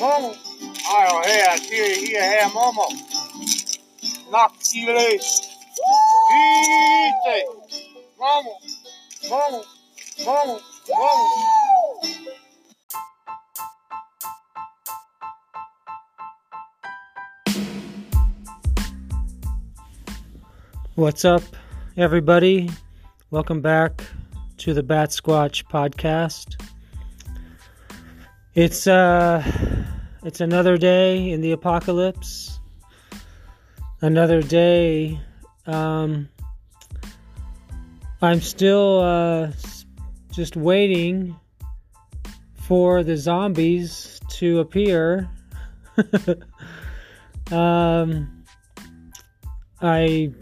Momo. Ajo, her, til her, her, Momo. Nok, Chile. Easy. Momo. Momo. Momo. Momo. What's up, everybody? Welcome back to the Bat Squatch podcast. It's uh it's another day in the apocalypse. Another day um I'm still uh just waiting for the zombies to appear. um I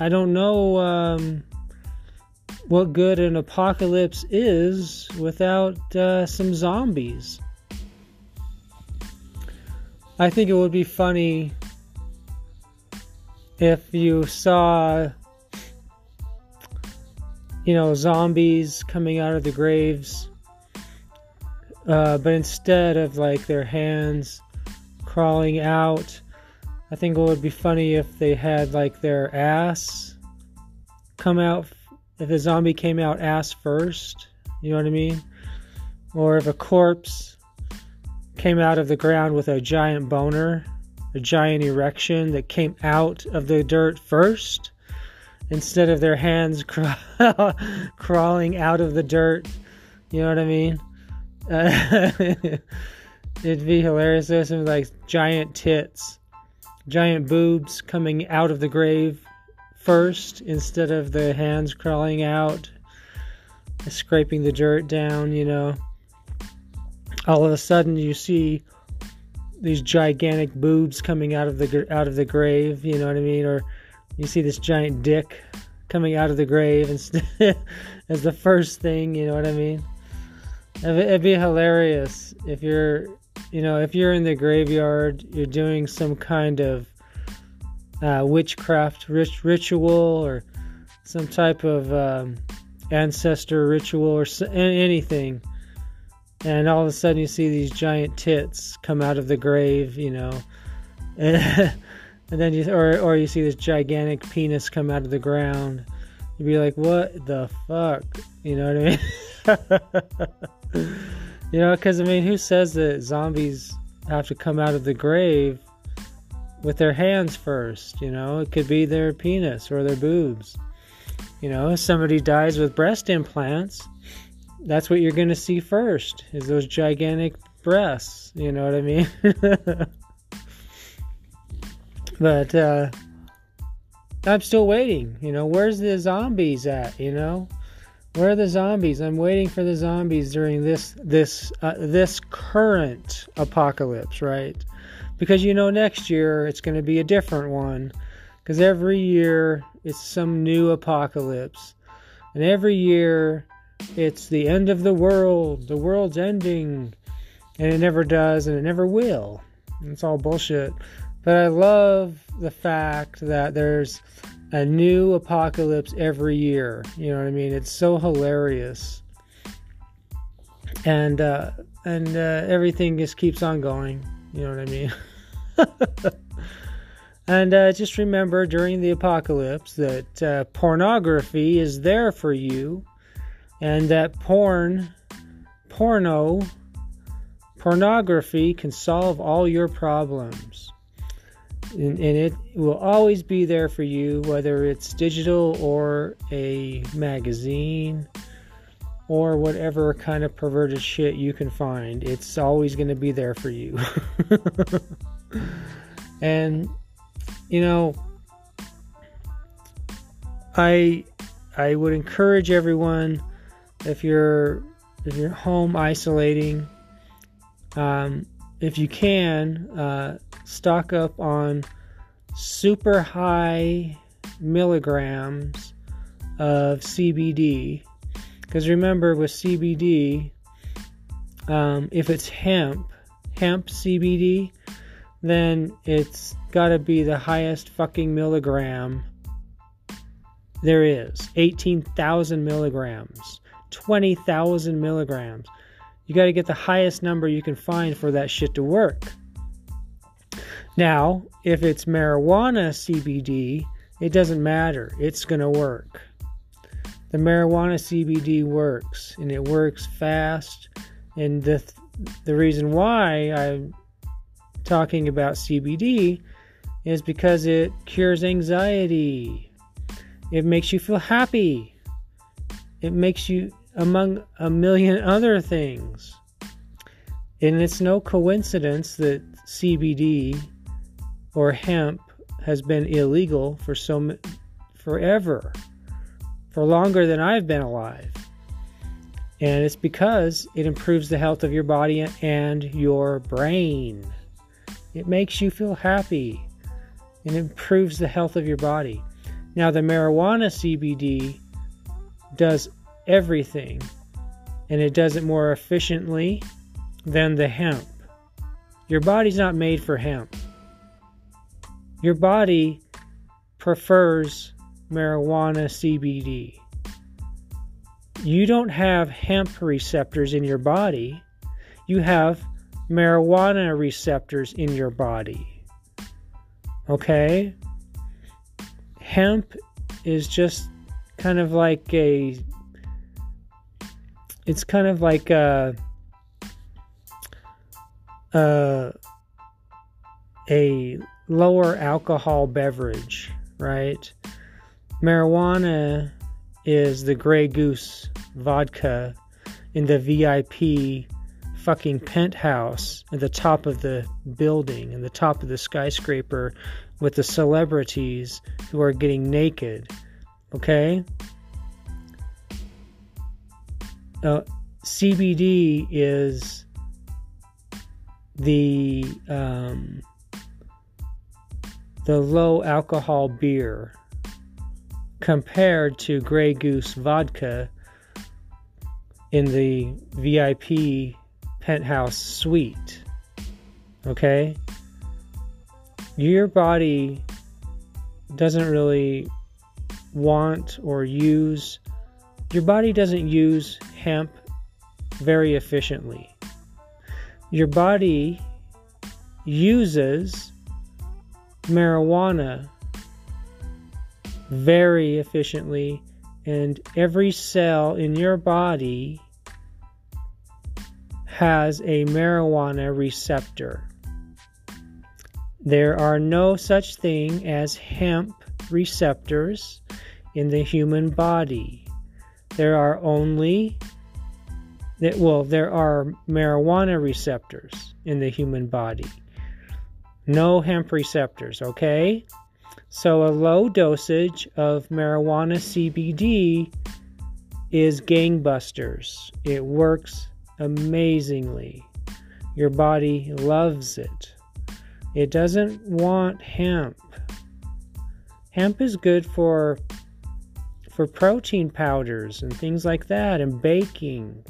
I don't know um, what good an apocalypse is without uh, some zombies. I think it would be funny if you saw, you know, zombies coming out of the graves, uh, but instead of like their hands crawling out, I think it would be funny if they had like their ass come out, if a zombie came out ass first, you know what I mean? Or if a corpse came out of the ground with a giant boner, a giant erection that came out of the dirt first, instead of their hands craw- crawling out of the dirt, you know what I mean? Uh, it'd be hilarious. There's some like giant tits giant boobs coming out of the grave first instead of the hands crawling out, scraping the dirt down, you know. All of a sudden you see these gigantic boobs coming out of the out of the grave, you know what I mean? Or you see this giant dick coming out of the grave instead as the first thing, you know what I mean? It'd be hilarious if you're you know, if you're in the graveyard, you're doing some kind of uh, witchcraft rit- ritual or some type of um, ancestor ritual or anything, and all of a sudden you see these giant tits come out of the grave, you know, and, and then you or or you see this gigantic penis come out of the ground. You'd be like, "What the fuck?" You know what I mean? You know, because I mean, who says that zombies have to come out of the grave with their hands first? You know, it could be their penis or their boobs. You know, if somebody dies with breast implants, that's what you're going to see first is those gigantic breasts. You know what I mean? but uh, I'm still waiting. You know, where's the zombies at? You know, where are the zombies? I'm waiting for the zombies during this this uh, this current apocalypse, right? Because you know next year it's going to be a different one. Because every year it's some new apocalypse, and every year it's the end of the world. The world's ending, and it never does, and it never will. It's all bullshit. But I love the fact that there's a new apocalypse every year. You know what I mean? It's so hilarious, and uh, and uh, everything just keeps on going. You know what I mean? and uh, just remember during the apocalypse that uh, pornography is there for you, and that porn, porno, pornography can solve all your problems and, and, it will always be there for you, whether it's digital or a magazine or whatever kind of perverted shit you can find. It's always going to be there for you. and you know, I I would encourage everyone if you're if you're home isolating, um, if you can. Uh, stock up on super high milligrams of CBD. Because remember, with CBD, um, if it's hemp, hemp CBD, then it's got to be the highest fucking milligram there is 18,000 milligrams, 20,000 milligrams. You got to get the highest number you can find for that shit to work. Now, if it's marijuana CBD, it doesn't matter. It's going to work. The marijuana CBD works and it works fast. And the the reason why I'm talking about CBD is because it cures anxiety. It makes you feel happy. It makes you among a million other things. And it's no coincidence that CBD or hemp has been illegal for so forever, for longer than I've been alive. And it's because it improves the health of your body and your brain. It makes you feel happy and improves the health of your body. Now, the marijuana CBD does everything and it does it more efficiently than the hemp. Your body's not made for hemp. Your body prefers marijuana CBD. You don't have hemp receptors in your body, you have marijuana receptors in your body. Okay? Hemp is just kind of like a it's kind of like a, a, a lower alcohol beverage, right? Marijuana is the Grey Goose vodka in the VIP fucking penthouse at the top of the building and the top of the skyscraper with the celebrities who are getting naked. Okay? Uh, CBD is the um, the low alcohol beer compared to Grey Goose vodka in the VIP penthouse suite. Okay? Your body doesn't really want or use, your body doesn't use hemp very efficiently. Your body uses marijuana very efficiently, and every cell in your body has a marijuana receptor. There are no such thing as hemp receptors in the human body. There are only that well, there are marijuana receptors in the human body. No hemp receptors, okay? So a low dosage of marijuana CBD is gangbusters. It works amazingly. Your body loves it. It doesn't want hemp. Hemp is good for for protein powders and things like that and baking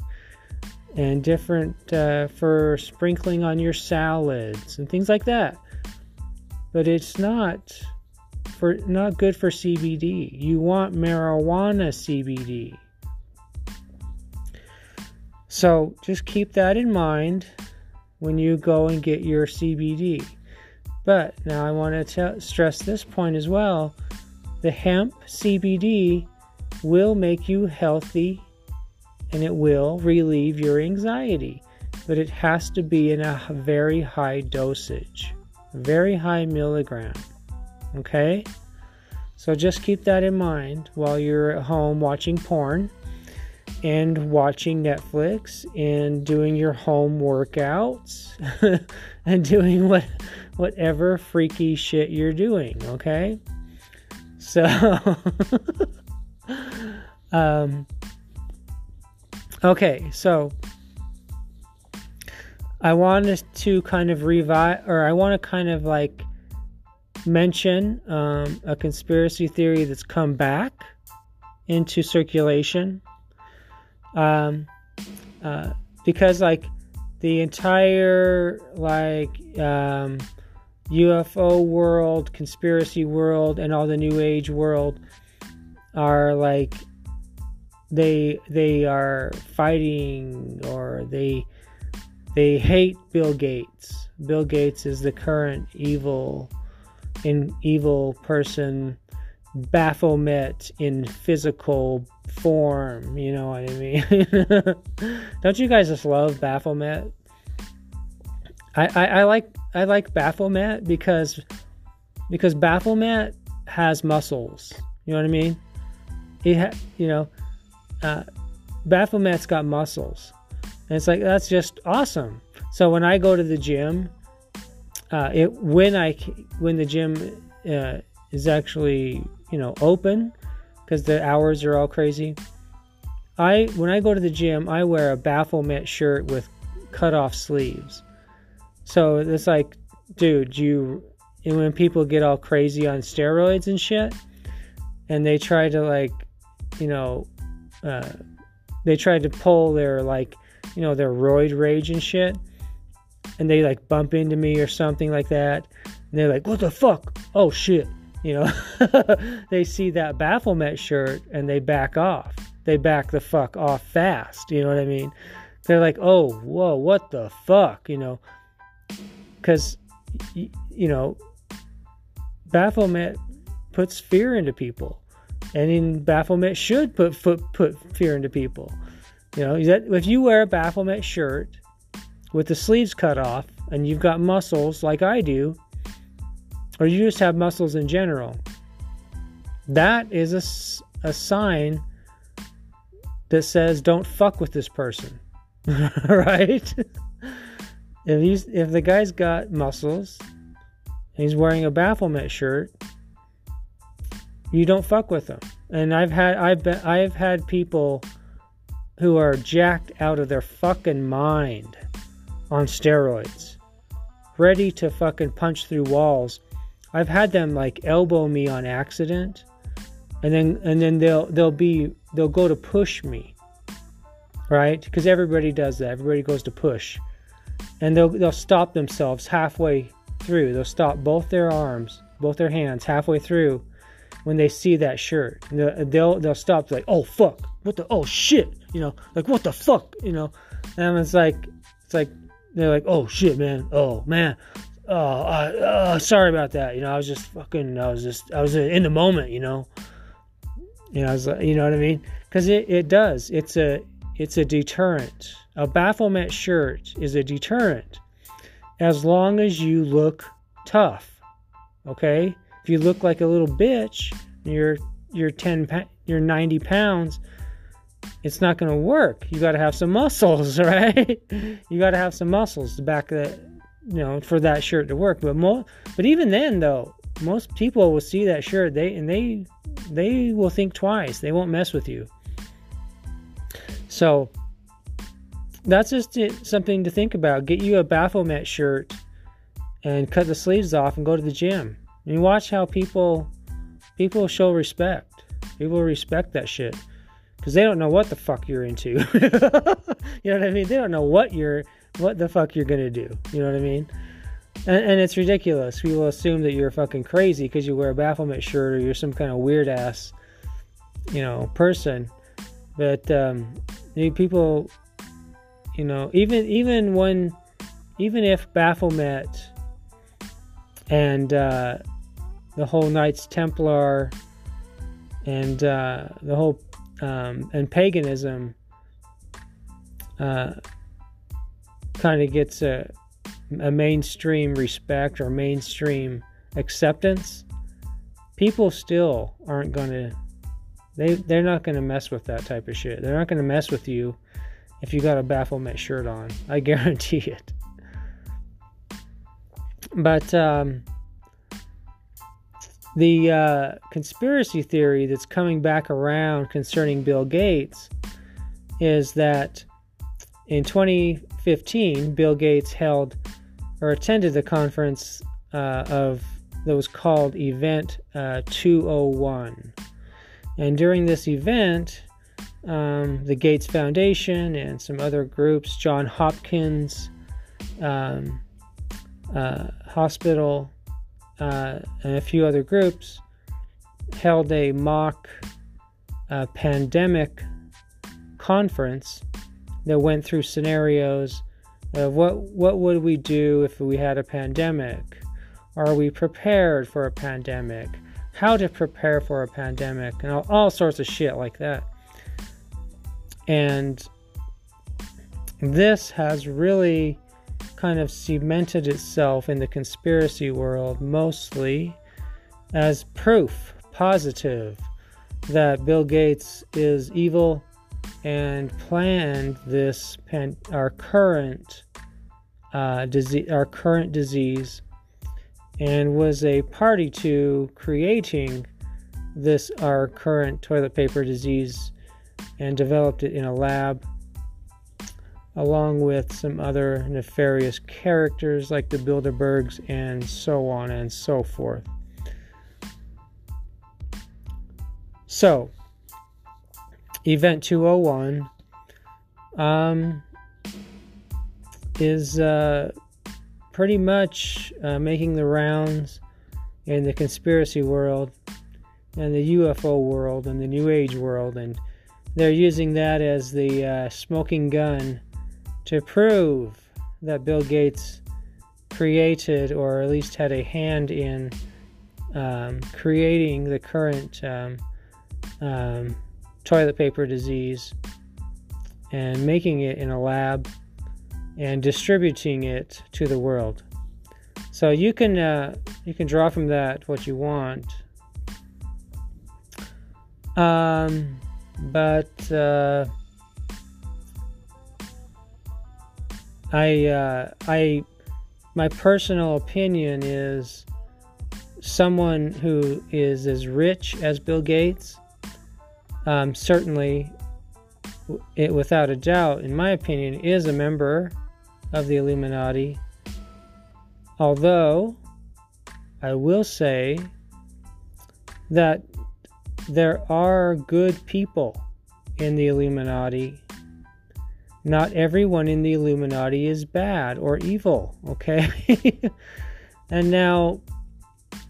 and different uh, for sprinkling on your salads and things like that. But it's not for not good for CBD. You want marijuana CBD. So just keep that in mind when you go and get your CBD. But now I want to stress this point as well. The hemp CBD will make you healthy and it will relieve your anxiety, but it has to be in a very high dosage, very high milligram. Okay? So just keep that in mind while you're at home watching porn and watching Netflix and doing your home workouts and doing what whatever freaky shit you're doing, okay? So um okay, so I wanted to kind of revive or I want to kind of like mention um, a conspiracy theory that's come back into circulation um, uh, because like the entire like um, UFO world, conspiracy world, and all the New Age world are like they they are fighting or they they hate Bill Gates. Bill Gates is the current evil in evil person Baphomet in physical form, you know what I mean? Don't you guys just love Baphomet? I, I, I like I like Baphomet because because Baphomet has muscles. You know what I mean? He ha, you know, uh, Baphomet's got muscles, and it's like that's just awesome. So when I go to the gym, uh, it when I when the gym uh, is actually you know open because the hours are all crazy. I when I go to the gym, I wear a Baphomet shirt with cut off sleeves. So it's like, dude, you and when people get all crazy on steroids and shit, and they try to like, you know, uh, they try to pull their like, you know, their roid rage and shit, and they like bump into me or something like that, and they're like, what the fuck? Oh shit, you know, they see that Baphomet shirt and they back off. They back the fuck off fast. You know what I mean? They're like, oh, whoa, what the fuck? You know, because you know Baphomet puts fear into people, and in Baphomet should put put put fear into people. You know, that if you wear a Baphomet shirt with the sleeves cut off and you've got muscles like I do, or you just have muscles in general, that is a, a sign that says don't fuck with this person, right? If he's if the guy's got muscles, he's wearing a Baphomet shirt, you don't fuck with him. And I've had I've been I've had people who are jacked out of their fucking mind on steroids, ready to fucking punch through walls. I've had them like elbow me on accident, and then and then they'll they'll be they'll go to push me, right? Because everybody does that. Everybody goes to push and they'll they'll stop themselves halfway through. They'll stop both their arms, both their hands halfway through when they see that shirt. They'll they'll stop like, oh fuck, what the oh shit, you know, like what the fuck, you know, and it's like it's like they're like, oh shit, man, oh man, oh uh, uh, sorry about that, you know, I was just fucking, I was just I was in the moment, you know, you know, I was, you know what I mean? Because it it does. It's a it's a deterrent a Baphomet shirt is a deterrent as long as you look tough. Okay? If you look like a little bitch, you're you're 10 you're 90 pounds, it's not going to work. You got to have some muscles, right? you got to have some muscles to back that you know for that shirt to work. But mo- but even then though, most people will see that shirt they and they they will think twice. They won't mess with you. So that's just something to think about. Get you a Baphomet shirt and cut the sleeves off and go to the gym. And watch how people people show respect. People respect that shit because they don't know what the fuck you're into. you know what I mean? They don't know what you're what the fuck you're gonna do. You know what I mean? And, and it's ridiculous. People assume that you're fucking crazy because you wear a Baphomet shirt or you're some kind of weird ass, you know, person. But um, people you know, even even when even if Baphomet and uh, the whole Knights Templar and uh, the whole um, and paganism uh, kind of gets a, a mainstream respect or mainstream acceptance, people still aren't going to they they're not going to mess with that type of shit. They're not going to mess with you if you got a Baphomet shirt on. I guarantee it. But um, the uh, conspiracy theory that's coming back around concerning Bill Gates is that in 2015, Bill Gates held or attended the conference uh, of that was called Event uh, 201. And during this event, um, the Gates Foundation and some other groups, John Hopkins um, uh, Hospital, uh, and a few other groups, held a mock uh, pandemic conference that went through scenarios of what what would we do if we had a pandemic? Are we prepared for a pandemic? How to prepare for a pandemic and all, all sorts of shit like that. And this has really kind of cemented itself in the conspiracy world mostly as proof, positive, that Bill Gates is evil and planned this pan- our current uh, disease, our current disease, and was a party to creating this our current toilet paper disease, and developed it in a lab, along with some other nefarious characters like the Bilderbergs and so on and so forth. So, Event 201 um, is uh, pretty much uh, making the rounds in the conspiracy world and the UFO world and the New Age world, and they're using that as the uh, smoking gun to prove that Bill Gates created or at least had a hand in um, creating the current um, um, toilet paper disease and making it in a lab and distributing it to the world. So you can uh, you can draw from that what you want. Um, but uh, I uh, I my personal opinion is someone who is as rich as Bill Gates um, certainly, it without a doubt, in my opinion, is a member of the Illuminati. Although, I will say that there are good people in the Illuminati. Not everyone in the Illuminati is bad or evil, okay? and now,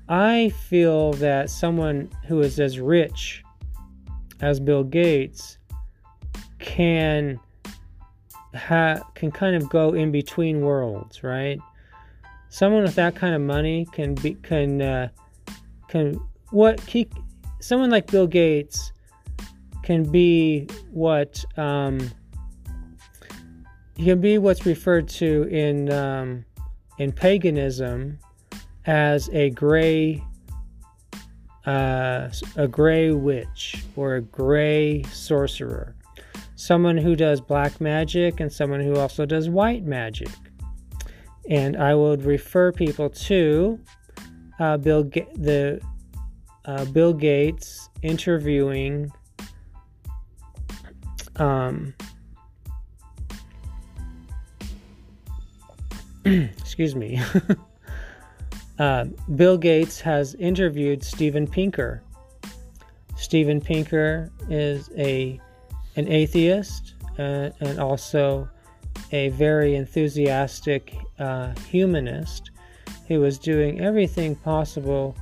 I feel that someone who is as rich as Bill Gates can ha- can kind of go in between worlds, right? Someone with that kind of money can be can uh, can what he someone like Bill Gates can be what um, he can be what's referred to in um, in paganism as a gray uh, a gray witch or a gray sorcerer, someone who does black magic and someone who also does white magic. And I would refer people to uh, Bill Ga- the uh, Bill Gates interviewing um, excuse me Uh, Bill Gates has interviewed Steven Pinker. Steven Pinker is a an atheist uh, and also a very enthusiastic uh, humanist who was doing everything possible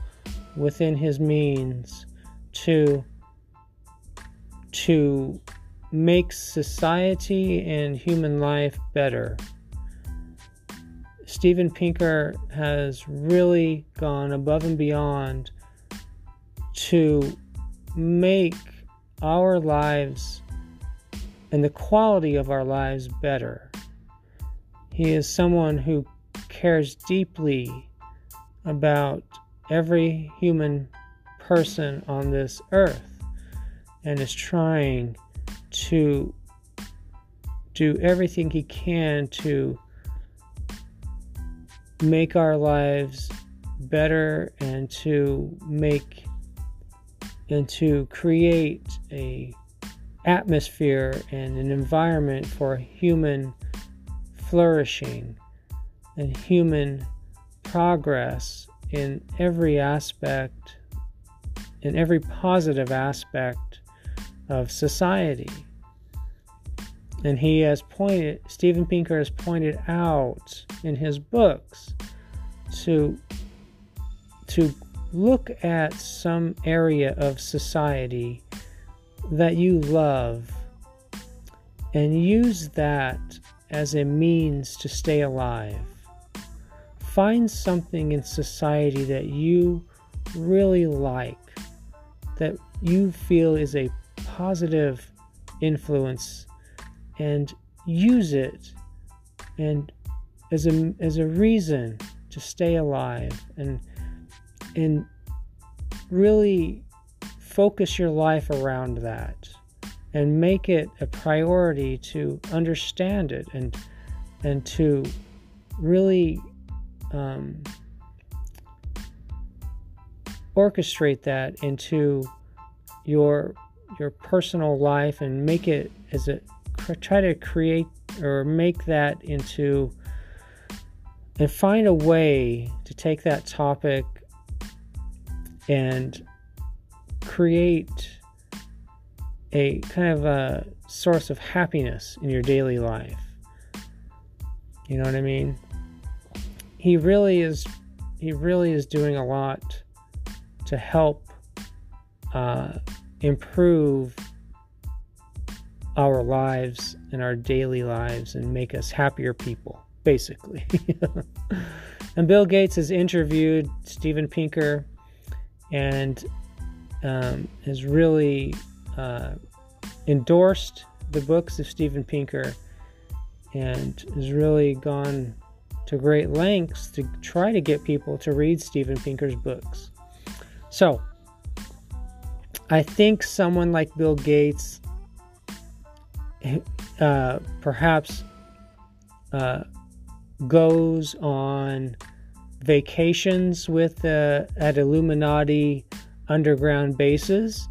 within his means to to make society and human life better. Steven Pinker has really gone above and beyond to make our lives and the quality of our lives better. He is someone who cares deeply about every human person on this earth and is trying to do everything he can to make our lives better and to make and to create a atmosphere and an environment for human flourishing and human progress in every aspect in every positive aspect of society and he has pointed, Steven Pinker has pointed out in his books to, to look at some area of society that you love and use that as a means to stay alive. Find something in society that you really like, that you feel is a positive influence, and use it and as a as a reason to stay alive and and really focus your life around that and make it a priority to understand it and and to really um, orchestrate that into your your personal life and make it as a try to create or make that into and find a way to take that topic and create a kind of a source of happiness in your daily life. You know what I mean? He really is he really is doing a lot to help uh, improve our lives and our daily lives and make us happier people, basically. and Bill Gates has interviewed Steven Pinker and um, has really uh, endorsed the books of Steven Pinker and has really gone to great lengths to try to get people to read Steven Pinker's books. So, I think someone like Bill Gates uh, perhaps uh, goes on vacations with uh, at Illuminati underground bases,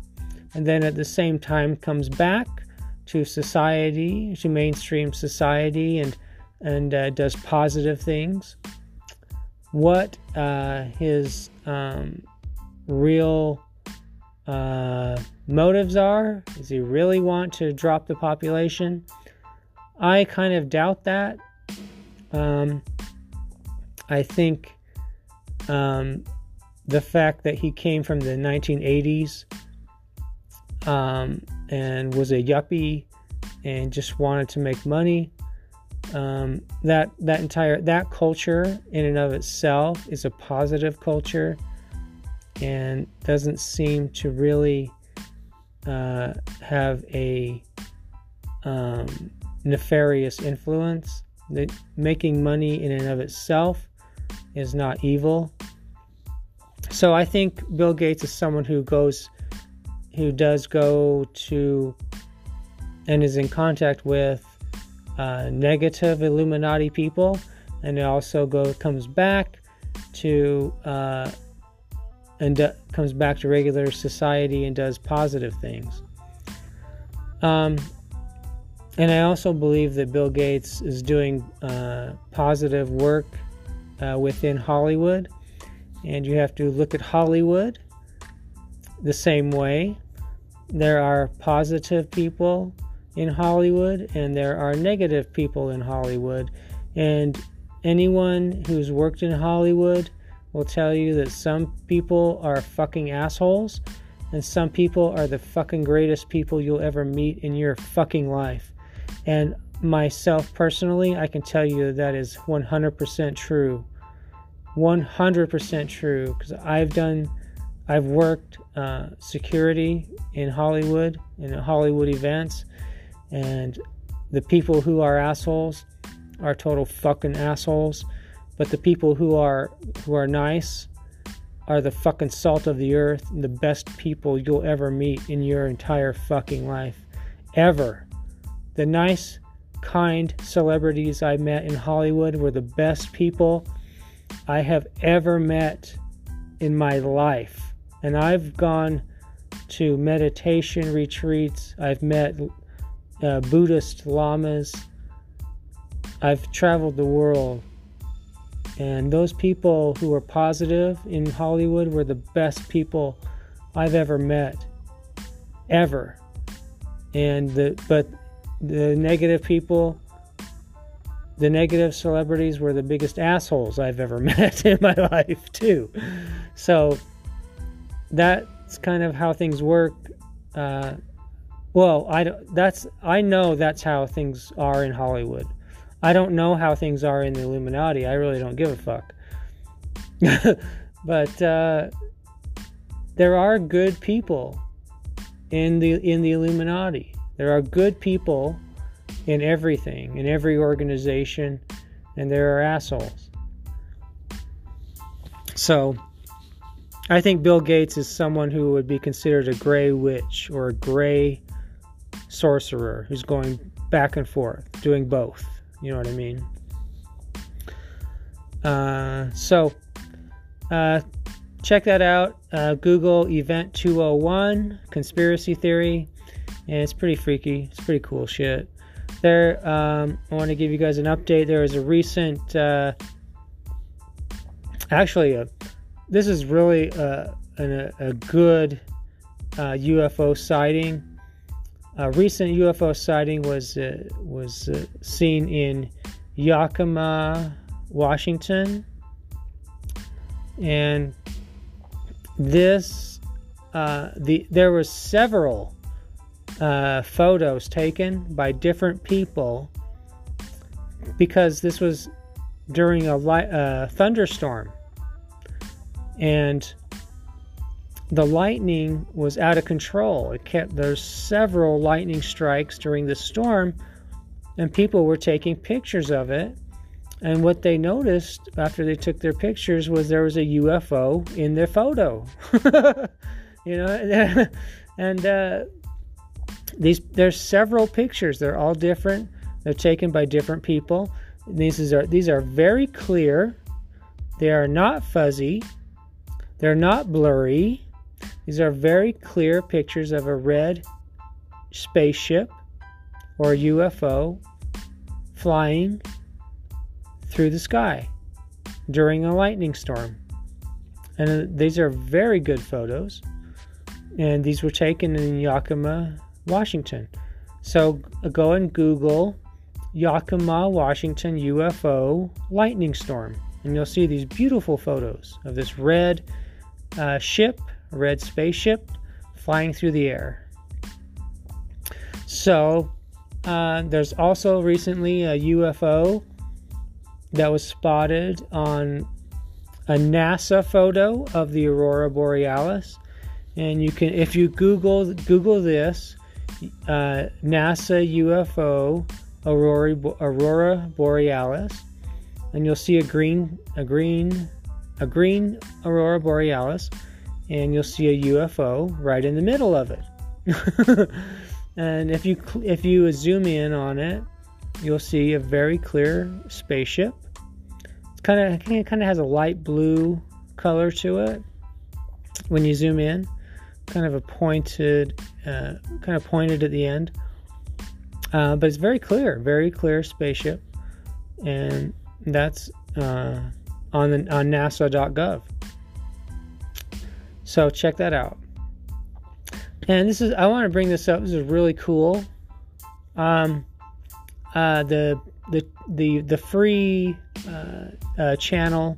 and then at the same time comes back to society, to mainstream society, and and uh, does positive things. What uh, his um, real uh, motives are. Does he really want to drop the population? I kind of doubt that. Um, I think um, the fact that he came from the 1980s um, and was a yuppie and just wanted to make money. Um, that that entire that culture in and of itself is a positive culture and doesn't seem to really uh, have a um, nefarious influence. That making money in and of itself is not evil. So I think Bill Gates is someone who goes, who does go to, and is in contact with uh, negative Illuminati people, and it also go comes back to uh, and uh, comes back to regular society and does positive things. Um, and I also believe that Bill Gates is doing uh, positive work uh, within Hollywood. And you have to look at Hollywood the same way. There are positive people in Hollywood, and there are negative people in Hollywood. And anyone who's worked in Hollywood will tell you that some people are fucking assholes and some people are the fucking greatest people you'll ever meet in your fucking life. And myself personally, I can tell you that, is 100% true. 100% true because I've done, I've worked uh, security in Hollywood, in Hollywood events, and the people who are assholes are total fucking assholes but the people who are who are nice are the fucking salt of the earth and the best people you'll ever meet in your entire fucking life. Ever. The nice, kind celebrities I met in Hollywood were the best people I have ever met in my life. And I've gone to meditation retreats, I've met uh, Buddhist lamas, I've traveled the world and those people who were positive in Hollywood were the best people I've ever met. Ever. And the but the negative people the negative celebrities were the biggest assholes I've ever met in my life too. So that's kind of how things work. Uh, Well, I that's I know that's how things are in Hollywood. I don't know how things are in the Illuminati. I really don't give a fuck. but uh, there are good people in the in the Illuminati. There are good people in everything, in every organization, and there are assholes. So, I think Bill Gates is someone who would be considered a gray witch or a gray sorcerer who's going back and forth, doing both. You know what I mean? Uh, so, uh, check that out. Uh, Google Event 201 Conspiracy Theory, and it's pretty freaky. It's pretty cool shit. There, um, I want to give you guys an update. There was a recent, uh, actually, a, this is really a, a, a good UFO uh, sighting. A recent UFO sighting was uh, was uh, seen in Yakima, Washington, and this uh, the there were several uh, photos taken by different people because this was during a uh, thunderstorm. And the lightning was out of control it kept there's several lightning strikes during the storm and people were taking pictures of it and what they noticed after they took their pictures was there was a UFO in their photo. you know, and uh, these there's several pictures. They're all different. They're taken by different people. These are these are very clear. They are not fuzzy. They're not blurry. These are very clear pictures of a red spaceship or UFO flying through the sky during a lightning storm. And uh, these are very good photos. And these were taken in Yakima, Washington. So uh, go and Google Yakima, Washington UFO lightning storm. And you'll see these beautiful photos of this red uh, ship, red spaceship, flying through the air. So uh, there's also recently a UFO that was spotted on a NASA photo of the aurora borealis. And you can, if you Google Google this, uh, NASA UFO aurora aurora borealis, and you'll see a green a green a green aurora borealis, and you'll see a UFO right in the middle of it. and if you if you zoom in on it, you'll see a very clear spaceship. It's kind of it kind of has a light blue color to it. When you zoom in kind of a pointed uh, kind of pointed at the end. Uh, but it's very clear very clear spaceship. And that's uh, on the on nasa.gov so check that out and this is i want to bring this up this is really cool um, uh, the the the the free uh, uh, channel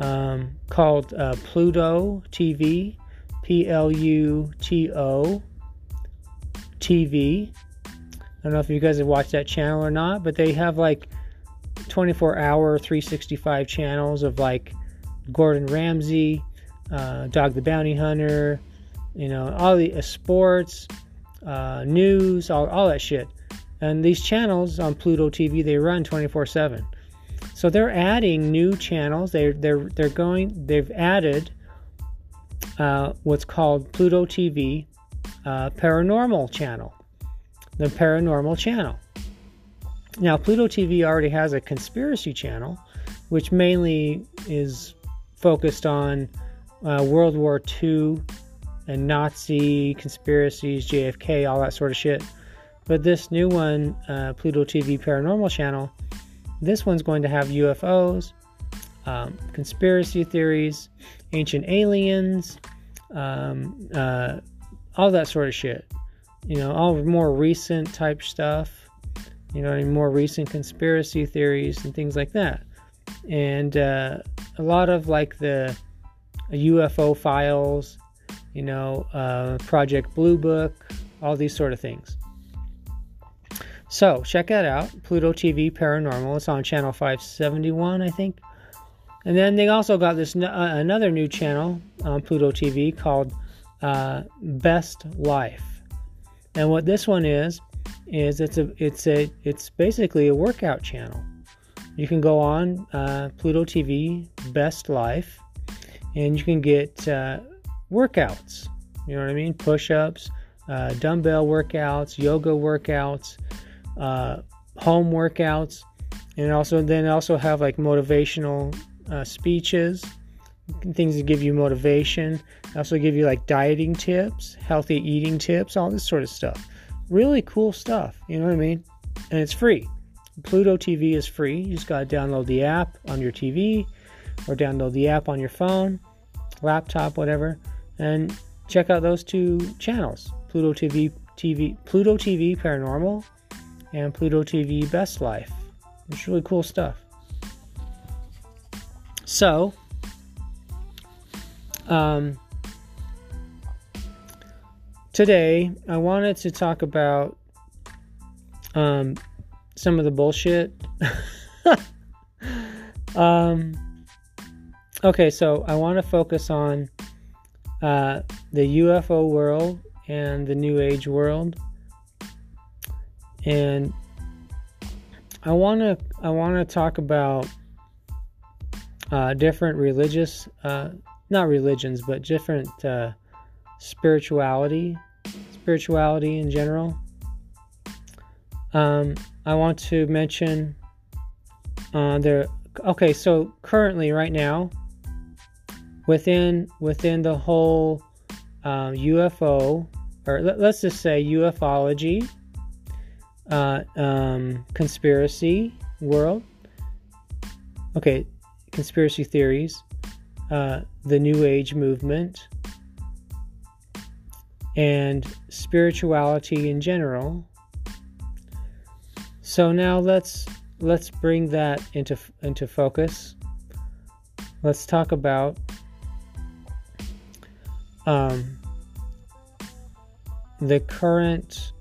um, called uh, Pluto TV, P L U T O TV. I don't know if you guys have watched that channel or not, but they have like 24 hour, 365 channels of like Gordon Ramsay, uh, Dog the Bounty Hunter, you know, all the uh, sports, uh, news, all, all that shit. And these channels on Pluto TV, they run 24 7. So they're adding new channels. They're, they're, they're going, they've added uh, what's called Pluto TV uh, Paranormal Channel. The Paranormal Channel. Now, Pluto TV already has a conspiracy channel, which mainly is focused on uh, World War II and Nazi conspiracies, JFK, all that sort of shit. But this new one, uh, Pluto TV Paranormal Channel, this one's going to have UFOs, um, conspiracy theories, ancient aliens, um, uh, all that sort of shit. You know, all more recent type stuff. You know, more recent conspiracy theories and things like that. And uh, a lot of like the UFO files, you know, uh, Project Blue Book, all these sort of things. So check that out, Pluto TV Paranormal. It's on channel 571, I think. And then they also got this uh, another new channel on Pluto TV called uh, Best Life. And what this one is is it's a it's a it's basically a workout channel. You can go on uh, Pluto TV Best Life, and you can get uh, workouts. You know what I mean? Push-ups, uh, dumbbell workouts, yoga workouts, uh, home workouts, and also then also have like motivational uh, speeches, things that give you motivation. also give you like dieting tips, healthy eating tips, all this sort of stuff. Really cool stuff. You know what I mean? And it's free. Pluto TV is free. You just got to download the app on your TV or download the app on your phone, laptop, whatever, and check out those two channels. Pluto TV TV Pluto TV Paranormal and Pluto TV Best Life. It's really cool stuff. So, um, today I wanted to talk about um, some of the bullshit. um, okay, so I want to focus on uh, the UFO world and the New Age world, and I want to I want to talk about uh, different religious, uh, not religions, but different uh, spirituality, spirituality in general. Um, I want to mention uh, there. Okay, so currently, right now, within within the whole um, UFO, or let, us just say ufology, uh, um, conspiracy world. Okay, conspiracy theories, uh, the New Age movement, and spirituality in general. So now let's let's bring that into into focus. Let's talk about um, the current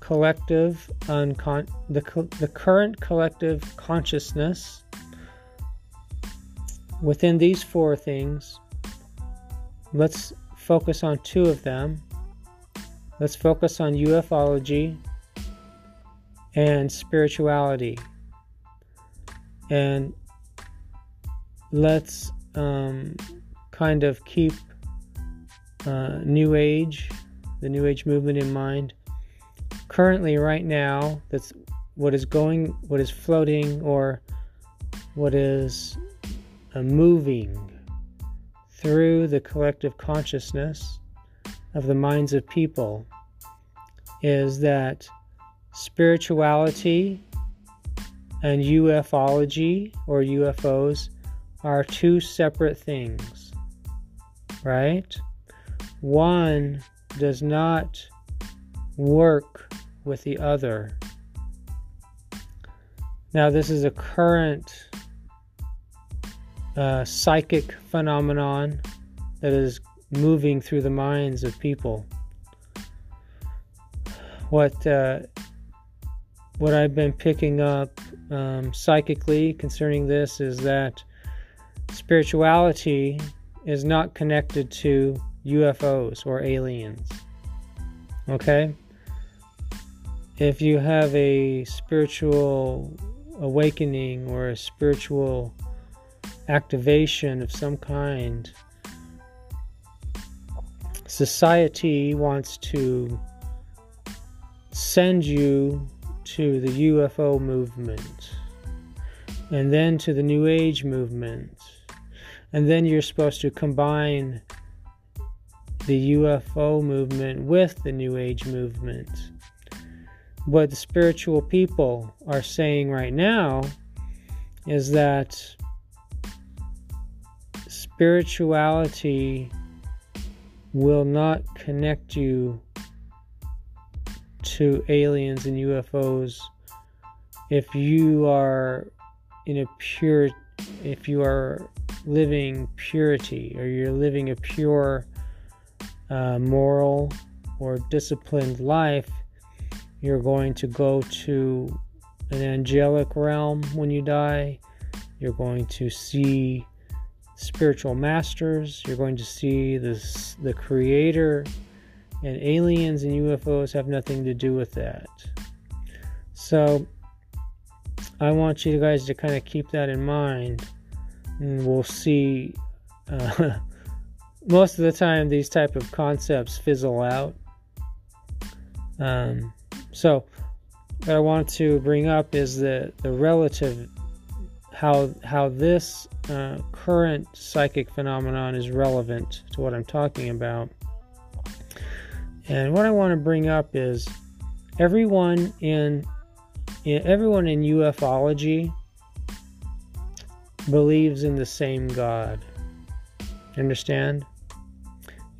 collective uncon the the current collective consciousness Within these four things, let's focus on two of them. Let's focus on ufology and spirituality. And let's um, kind of keep uh, New Age, the New Age movement in mind. Currently, right now, that's what is going, what is floating, or what is a moving through the collective consciousness of the minds of people is that spirituality and ufology or UFOs are two separate things, right? One does not work with the other. Now, this is a current uh, psychic phenomenon that is moving through the minds of people. What uh, what I've been picking up um, psychically concerning this is that spirituality is not connected to UFOs or aliens. Okay? If you have a spiritual awakening or a spiritual activation of some kind. Society wants to send you to the UFO movement and then to the New Age movement. And then you're supposed to combine the UFO movement with the New Age movement. What the spiritual people are saying right now is that spirituality will not connect you to aliens and UFOs if you are in a pure if you are living purity or you're living a pure uh, moral or disciplined life, you're going to go to an angelic realm when you die. You're going to see spiritual masters. You're going to see this, the creator. And aliens and UFOs have nothing to do with that. So I want you guys to kind of keep that in mind. And we'll see. Uh, most of the time, these type of concepts fizzle out. Um, so, what I want to bring up is the the relative how how this uh, current psychic phenomenon is relevant to what I'm talking about. And what I want to bring up is everyone in, in everyone in ufology believes in the same God. Understand?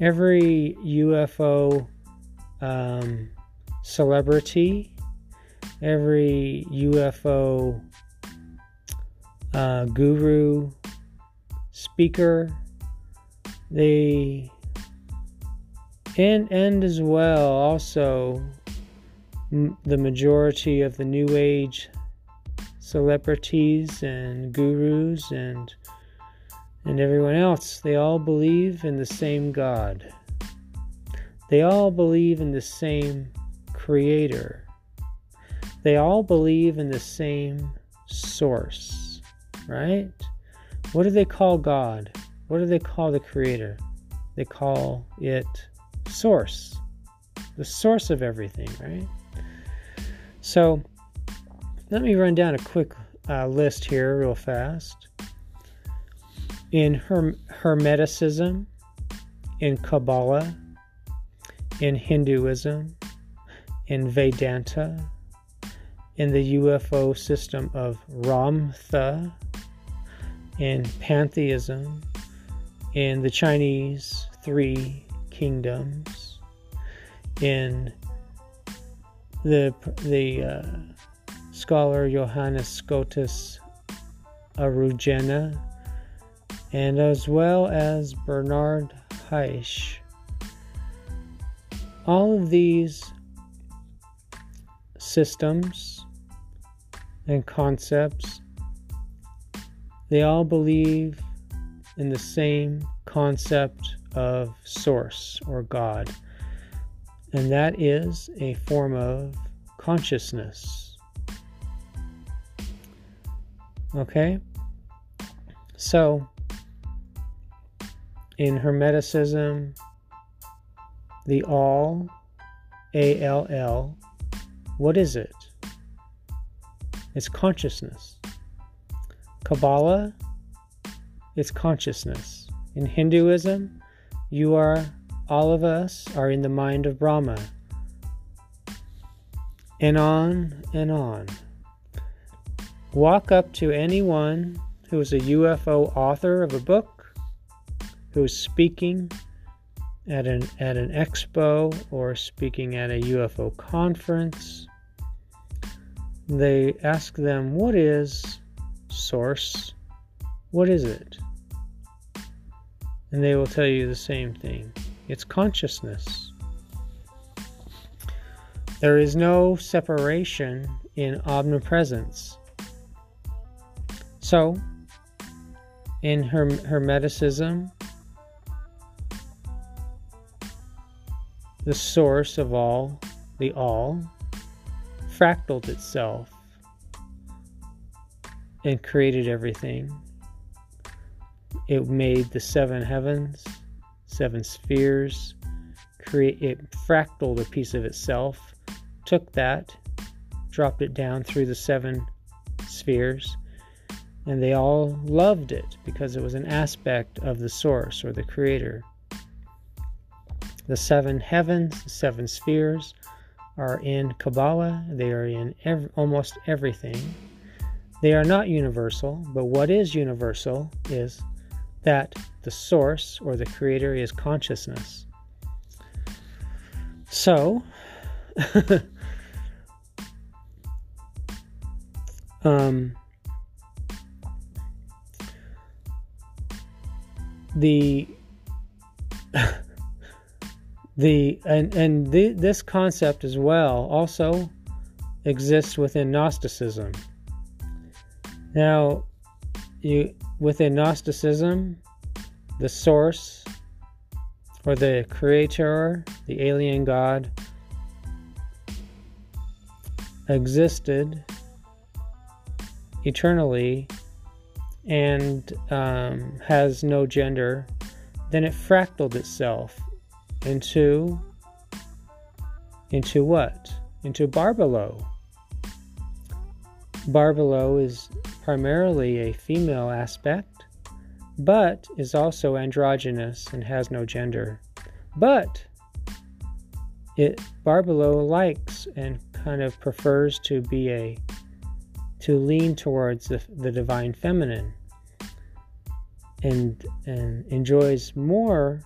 Every UFO um, celebrity, every UFO uh, guru, speaker, they and and as well also m- the majority of the new age celebrities and gurus and and everyone else they all believe in the same god. They all believe in the same creator. They all believe in the same source right? What do they call god? What do they call the creator? They call it source, the source of everything, right? So let me run down a quick uh, list here, real fast. In Herm- Hermeticism, in Kabbalah, in Hinduism, in Vedanta, in the UFO system of Ramtha, in pantheism, in the Chinese three kingdoms in the the uh, scholar Johannes Scotus Eriugena and as well as Bernard Haisch. All of these systems and concepts they all believe in the same concept of Source or God, and that is a form of consciousness. Okay? So, in Hermeticism, the All, A L L, what is it? It's consciousness. Kabbalah, it's consciousness. In Hinduism, you are, all of us, are in the mind of Brahma. And on and on. Walk up to anyone who is a UFO author of a book, who is speaking at an, at an expo or speaking at a UFO conference. They ask them, What is source? What is it? and they will tell you the same thing it's consciousness. There is no separation in omnipresence. So, in her Hermeticism, the source of all, the all, fractaled itself and created everything it made the seven heavens, seven spheres, create it fractaled a piece of itself, took that, dropped it down through the seven spheres, and they all loved it because it was an aspect of the source or the creator. The seven heavens, the seven spheres, are in Kabbalah. They are in ev- almost everything. They are not universal, but what is universal is that the source or the creator is consciousness. So, um, the the and and the, this concept as well also exists within Gnosticism. Now, you within Gnosticism, the source or the creator, the alien god, existed eternally and um, has no gender, then it fractaled itself into into what? Into Barbelo. Barbelo is primarily a female aspect, but is also androgynous and has no gender. But it Barbelo likes and kind of prefers to be a to lean towards the, the divine feminine and and enjoys more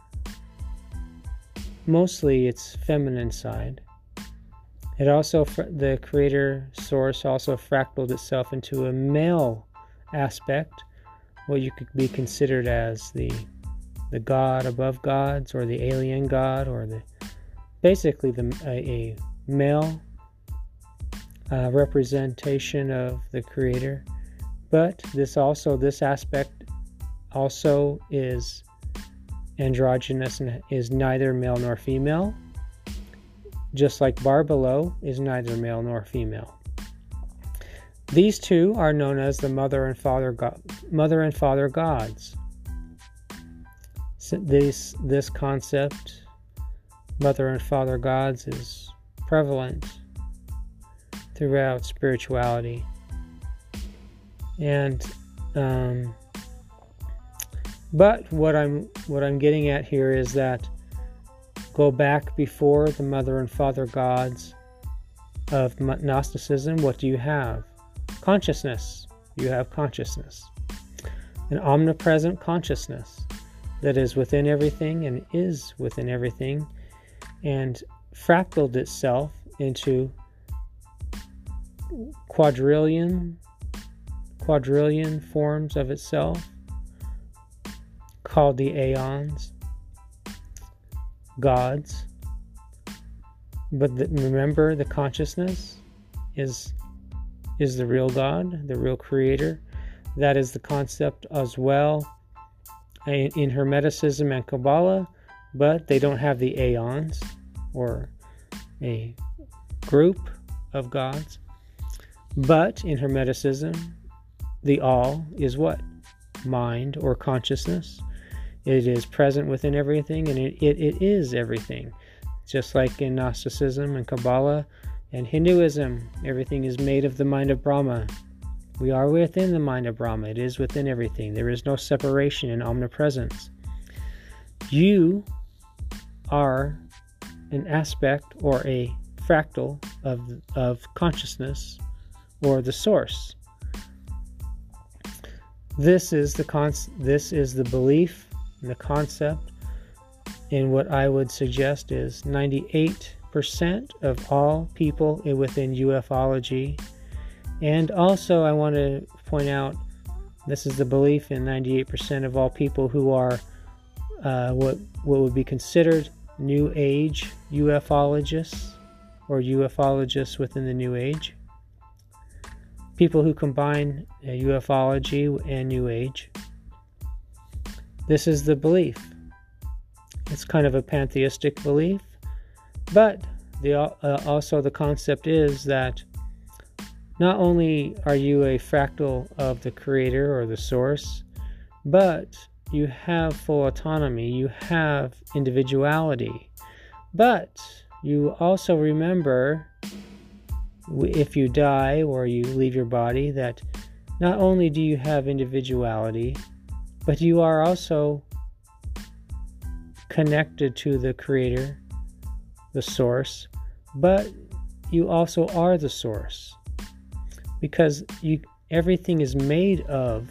mostly its feminine side. It also the creator source also fractaled itself into a male aspect what you could be considered as the the god above gods or the alien god or the basically the a, a male uh, representation of the creator. But this also this aspect also is androgynous and is neither male nor female just like Barbelo is neither male nor female these two are known as the mother and father go- mother and father gods so this this concept mother and father gods is prevalent throughout spirituality. And um, but what I'm what I'm getting at here is that go back before the mother and father gods of Gnosticism. What do you have? Consciousness. You have consciousness, an omnipresent consciousness that is within everything and is within everything, and fractaled itself into quadrillion quadrillion forms of itself called the aeons gods but the, remember the consciousness is is the real god the real creator that is the concept as well in, in hermeticism and kabbalah but they don't have the aeons or a group of gods but in Hermeticism, the all is what? Mind or consciousness. It is present within everything and it, it, it is everything. Just like in Gnosticism and Kabbalah and Hinduism, everything is made of the mind of Brahma. We are within the mind of Brahma, it is within everything. There is no separation in omnipresence. You are an aspect or a fractal of, of consciousness or the source. This is the con- this is the belief and the concept And what I would suggest is 98% of all people within ufology. And also I want to point out this is the belief in 98% of all people who are uh, what what would be considered new age ufologists or ufologists within the new age people who combine ufology and New Age. This is the belief. It's kind of a pantheistic belief, but the, uh, also the concept is that not only are you a fractal of the creator or the source, but you have full autonomy, you have individuality, but you also remember if you die or you leave your body, that not only do you have individuality, but you are also connected to the Creator, the Source, but you also are the Source. Because you, everything is made of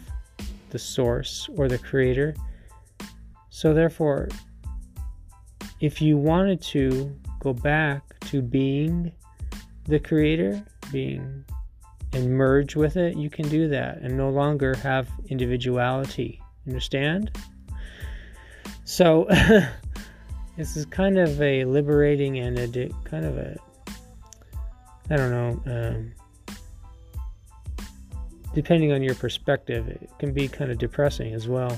the Source or the Creator. So, therefore, if you wanted to go back to being the creator, being and merge with it, you can do that and no longer have individuality. Understand? So, this is kind of a liberating and a di- kind of a I don't know. Um, depending on your perspective, it can be kind of depressing as well.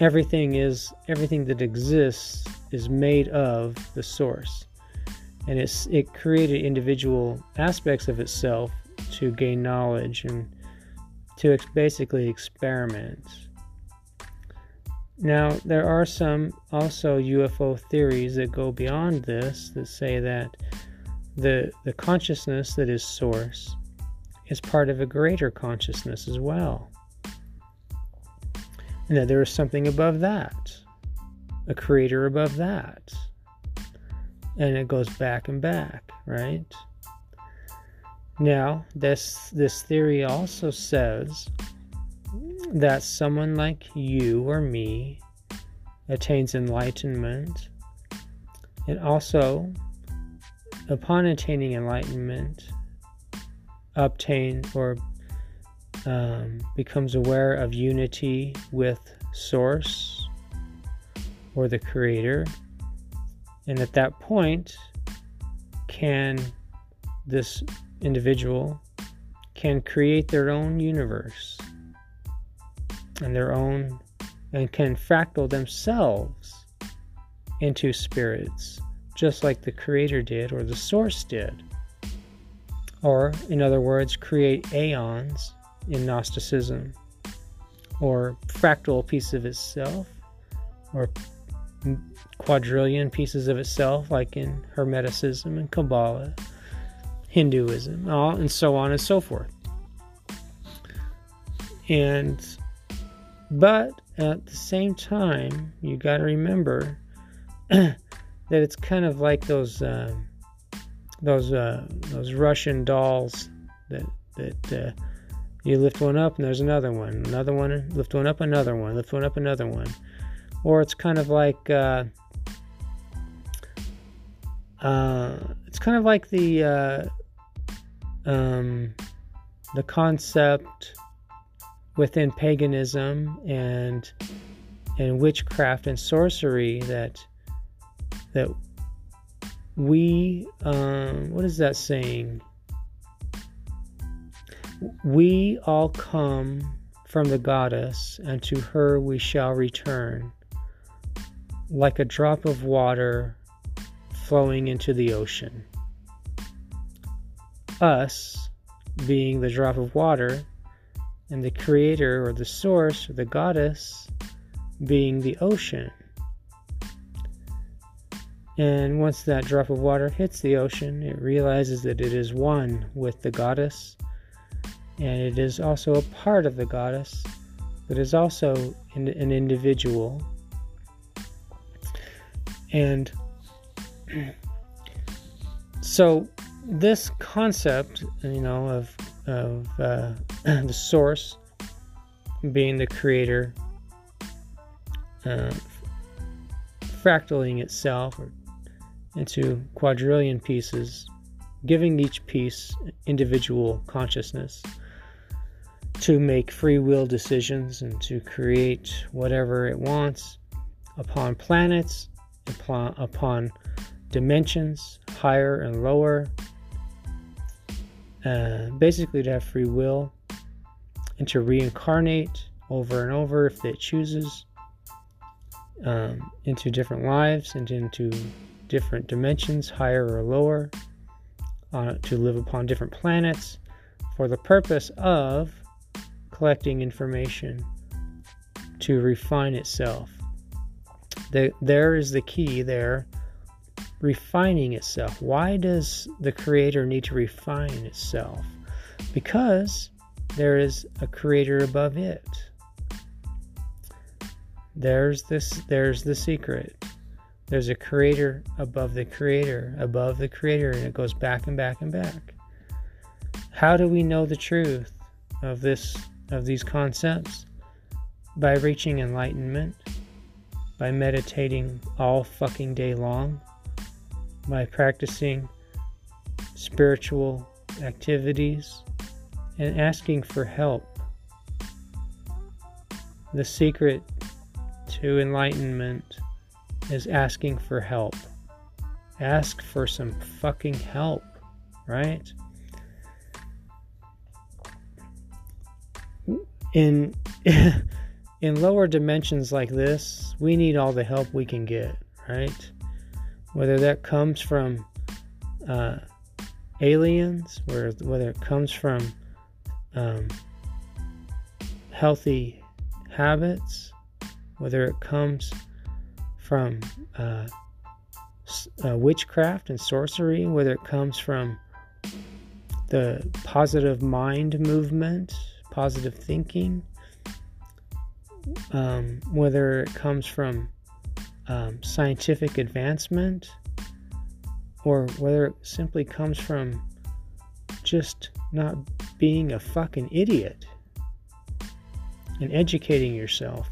Everything is everything that exists is made of the source, and it's it created individual aspects of itself to gain knowledge and to ex- basically experiment. Now, there are some also UFO theories that go beyond this that say that the the consciousness that is source is part of a greater consciousness as well. And that there is something above that, a creator above that. And it goes back and back, right? Now, this this theory also says that someone like you or me attains enlightenment. And also upon attaining enlightenment obtain or um, becomes aware of unity with source or the creator. And at that point can this individual can create their own universe and their own and can fractal themselves into spirits just like the creator did or the source did. Or in other words create aeons in gnosticism or fractal piece of itself or quadrillion pieces of itself like in hermeticism and kabbalah hinduism all and so on and so forth. And but at the same time, you got to remember that it's kind of like those uh, those uh, those Russian dolls that that uh, you lift one up and there's another one, another one, lift one up, another one, lift one up, another one, or it's kind of like uh, uh, it's kind of like the uh, um, the concept within paganism and and witchcraft and sorcery that that we um, what is that saying? We all come from the goddess and to her we shall return like a drop of water flowing into the ocean us being the drop of water and the creator or the source or the goddess being the ocean. And once that drop of water hits the ocean, it realizes that it is one with the goddess, and it is also a part of the goddess, but is also an individual. And so, this concept, you know, of of uh, the source being the creator, uh, fractaling itself into quadrillion pieces, giving each piece individual consciousness to make free will decisions and to create whatever it wants upon planets, upon, upon dimensions, higher and lower, uh, basically to have free will and to reincarnate over and over if it chooses um, into different lives and into different dimensions, higher or lower, uh, to live upon different planets for the purpose of collecting information to refine itself. The, there is the key there refining itself. Why does the creator need to refine itself? Because there is a creator above it. There's this there's the secret. There's a creator above the creator, above the creator, and it goes back and back and back. How do we know the truth of this of these concepts? By reaching enlightenment, by meditating all fucking day long, by practicing spiritual activities and asking for help. The secret to enlightenment is asking for help. Ask for some fucking help, right? In in lower dimensions like this, we need all the help we can get, right? Whether that comes from uh, aliens, whether it comes from um, healthy habits, whether it comes from uh, uh, witchcraft and sorcery, whether it comes from the positive mind movement, positive thinking, um, whether it comes from um, scientific advancement, or whether it simply comes from just not being a fucking idiot and educating yourself.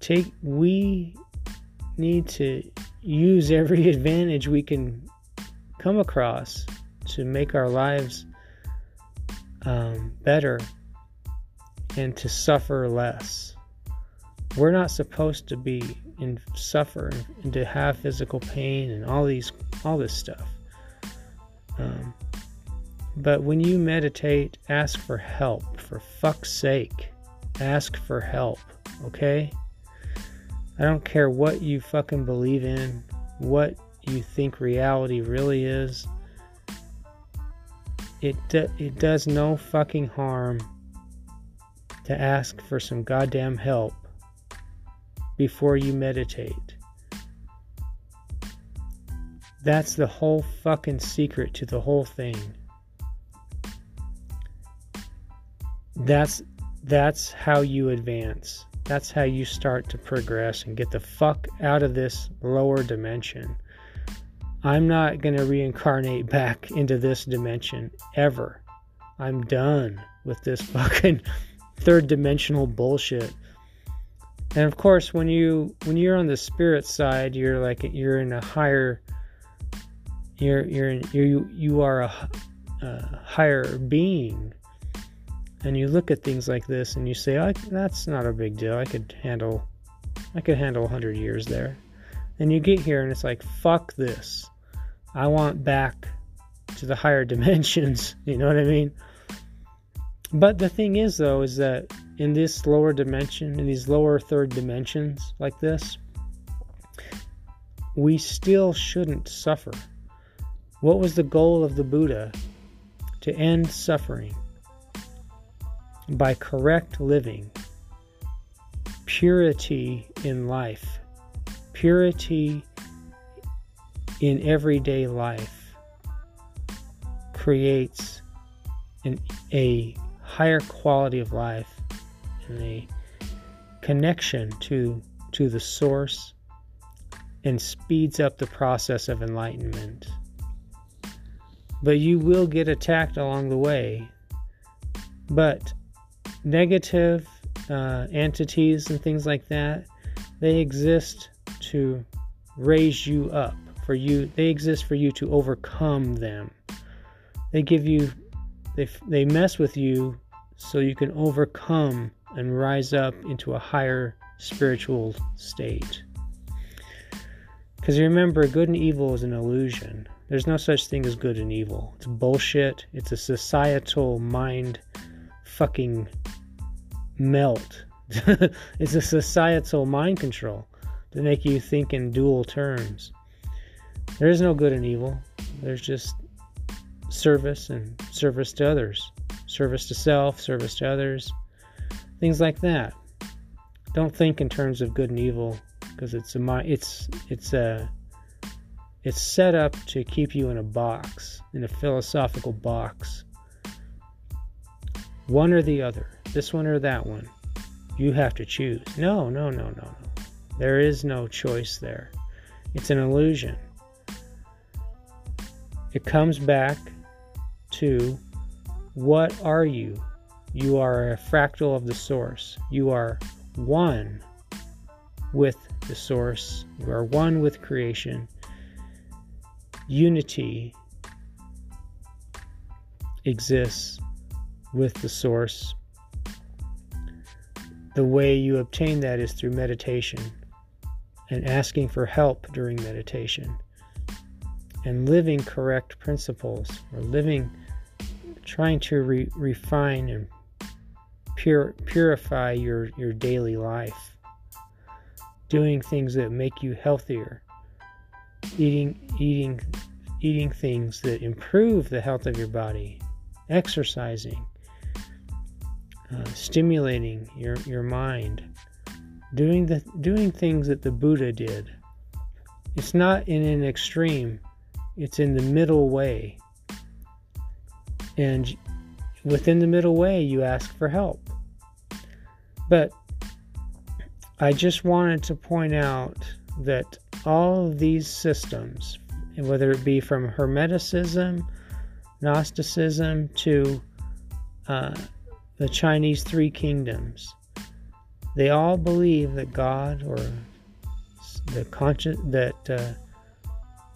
Take we need to use every advantage we can come across to make our lives um, better and to suffer less. We're not supposed to be in suffer and to have physical pain and all these all this stuff. Um, but when you meditate, ask for help. For fuck's sake, ask for help. Okay. I don't care what you fucking believe in, what you think reality really is. It do, it does no fucking harm to ask for some goddamn help before you meditate. That's the whole fucking secret to the whole thing. That's that's how you advance. That's how you start to progress and get the fuck out of this lower dimension. I'm not going to reincarnate back into this dimension ever. I'm done with this fucking third dimensional bullshit. And of course, when you when you're on the spirit side, you're like you're in a higher you're you're you you are a, a higher being and you look at things like this and you say, oh, "That's not a big deal. I could handle, I could handle 100 years there." And you get here and it's like, "Fuck this! I want back to the higher dimensions." You know what I mean? But the thing is, though, is that in this lower dimension, in these lower third dimensions like this, we still shouldn't suffer. What was the goal of the Buddha? To end suffering by correct living, purity in life, purity in everyday life creates an, a higher quality of life and a connection to to the source and speeds up the process of enlightenment. But you will get attacked along the way. But negative uh, entities and things like that, they exist to raise you up for you. They exist for you to overcome them. They give you, they they mess with you so you can overcome and rise up into a higher spiritual state. Because remember, good and evil is an illusion. There's no such thing as good and evil. It's bullshit. It's a societal mind fucking melt. it's a societal mind control to make you think in dual terms. There is no good and evil. There's just service and service to others, service to self, service to others, things like that. Don't think in terms of good and evil because it's a it's it's a it's set up to keep you in a box, in a philosophical box. One or the other this one or that one. You have to choose. No, no, no, no, no. There is no choice there. It's an illusion. It comes back to what are you? You are a fractal of the source. You are one with the source. You are one with creation. Unity exists with the source the way you obtain that is through meditation and asking for help during meditation and living correct principles or living trying to re- refine and purify your, your daily life. Doing things that make you healthier. Eating eating eating things that improve the health of your body. Exercising. Uh, stimulating your, your mind. Doing the doing things that the buddha did. It's not in an extreme. It's in the middle way. And within the middle way, you ask for help. But I just wanted to point out that all of these systems, whether it be from Hermeticism, Gnosticism, to uh, the Chinese three kingdoms, they all believe that God or the conscious that uh,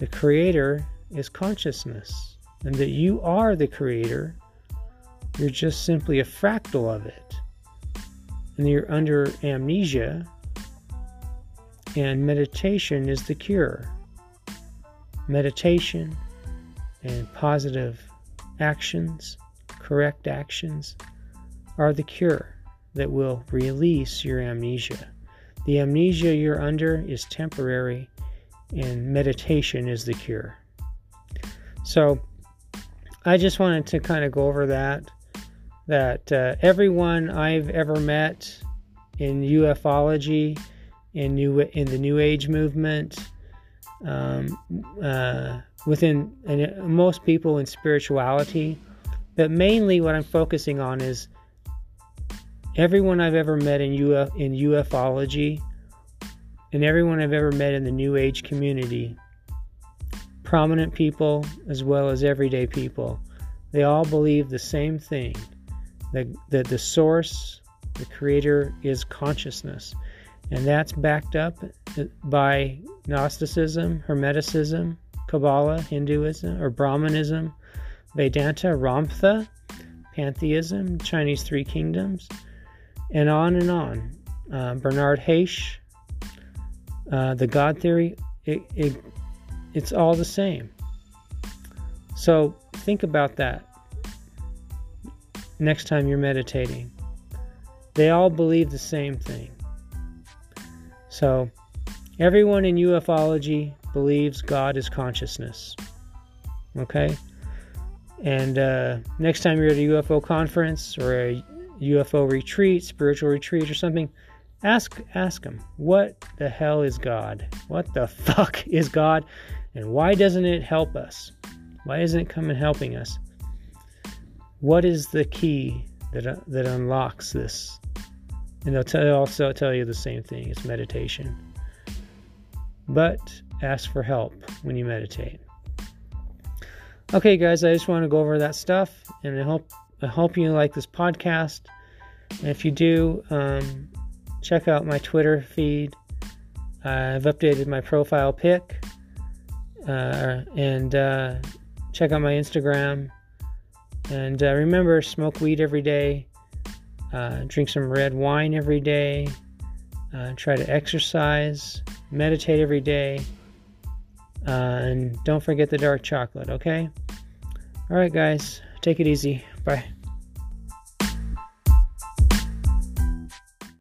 the creator is consciousness, and that you are the creator. You're just simply a fractal of it. And you're under amnesia, and meditation is the cure. Meditation and positive actions, correct actions, are the cure that will release your amnesia. The amnesia you're under is temporary and meditation is the cure. So I just wanted to kind of go over that. That uh, everyone I've ever met in ufology, in new in the New Age movement, um, uh, within uh, most people in spirituality, but mainly what I'm focusing on is everyone I've ever met in Uf in ufology and everyone I've ever met in the New Age community, prominent people as well as everyday people, they all believe the same thing that, that the source, the creator, is consciousness. And that's backed up by Gnosticism, Hermeticism, Kabbalah, Hinduism, or Brahmanism, Vedanta, Ramtha, Pantheism, Chinese Three Kingdoms, and on and on. Uh, Bernard Hayes, uh, the God theory, it, it, it's all the same. So think about that next time you're meditating. They all believe the same thing. So everyone in ufology believes God is consciousness. Okay? And uh, next time you're at a UFO conference or a UFO retreat, spiritual retreat, or something, Ask ask them what the hell is God? What the fuck is God? And why doesn't it help us? Why isn't it coming helping us? What is the key that uh, that unlocks this? And they'll tell, also tell you the same thing. It's meditation. But ask for help when you meditate. Okay, guys, I just want to go over that stuff, and I hope I hope you like this podcast. And if you do, um, check out my Twitter feed. I've updated my profile pic. Uh, and uh, check out my Instagram. And uh, remember, smoke weed every day. Uh, drink some red wine every day. Uh, try to exercise. Meditate every day. Uh, and don't forget the dark chocolate, okay? All right, guys. Take it easy. Bye.